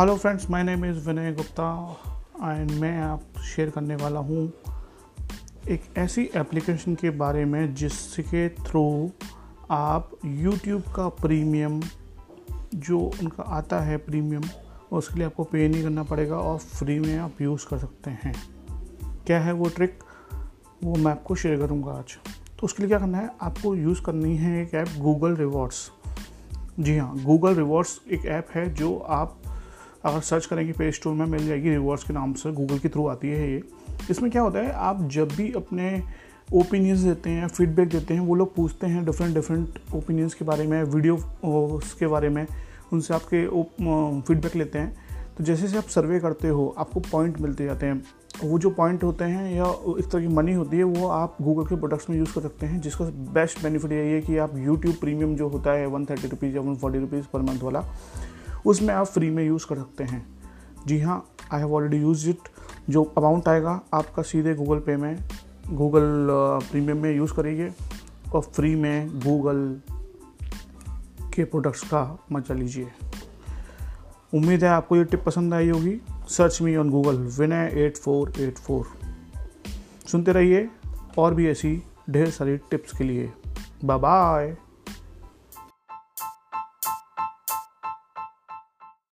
Hello friends my name is Vinay Gupta and मैं आप share करने वाला हूँ एक ऐसी एप्लीकेशन के बारे में जिसके थ्रू आप यूट्यूब का प्रीमियम जो उनका आता है प्रीमियम उसके लिए आपको पे नहीं करना पड़ेगा और फ्री में आप यूज़ कर सकते हैं। क्या है वो ट्रिक वो मैं आपको शेयर करूँगा आज। तो उसके लिए क्या करना है? आपको यूज़ करनी है एक ऐप गूगल रिवॉर्ड्स जी हाँ गूगल रिवॉर्ड्स एक ऐप है जो आप अगर सर्च करेंगे प्ले स्टोर में मिल जाएगी रिवॉर्ड्स के नाम से गूगल के थ्रू आती है ये। इसमें क्या होता है, आप जब भी अपने ओपिनियंस देते हैं फीडबैक देते हैं, वो लोग पूछते हैं डिफरेंट डिफरेंट ओपिनियंस के बारे में वीडियो के बारे में, उनसे आपके फीडबैक लेते हैं। तो जैसे जैसे आप सर्वे करते हो, आपको पॉइंट मिलते जाते हैं। वो जो पॉइंट होते हैं या इस तरह की मनी होती है, वो आप गूगल के प्रोडक्ट्स में यूज़ कर सकते हैं, जिसका बेस्ट बेनिफिट यही है कि आप यूट्यूब प्रीमियम जो होता है वन थर्टी रुपीज़ या one forty rupees per month वाला उसमें आप फ्री में यूज़ कर सकते हैं। जी हाँ I have already use it जो अमाउंट आएगा, आपका सीधे गूगल पे में गूगल प्रीमियम में यूज़ करिए। और फ्री में गूगल के प्रोडक्ट्स का मज़ा लीजिए। उम्मीद है आपको ये टिप पसंद आई होगी। Search me on Google Vinay eight four eight four सुनते रहिए और भी ऐसी ढेर सारी टिप्स के लिए। Bye bye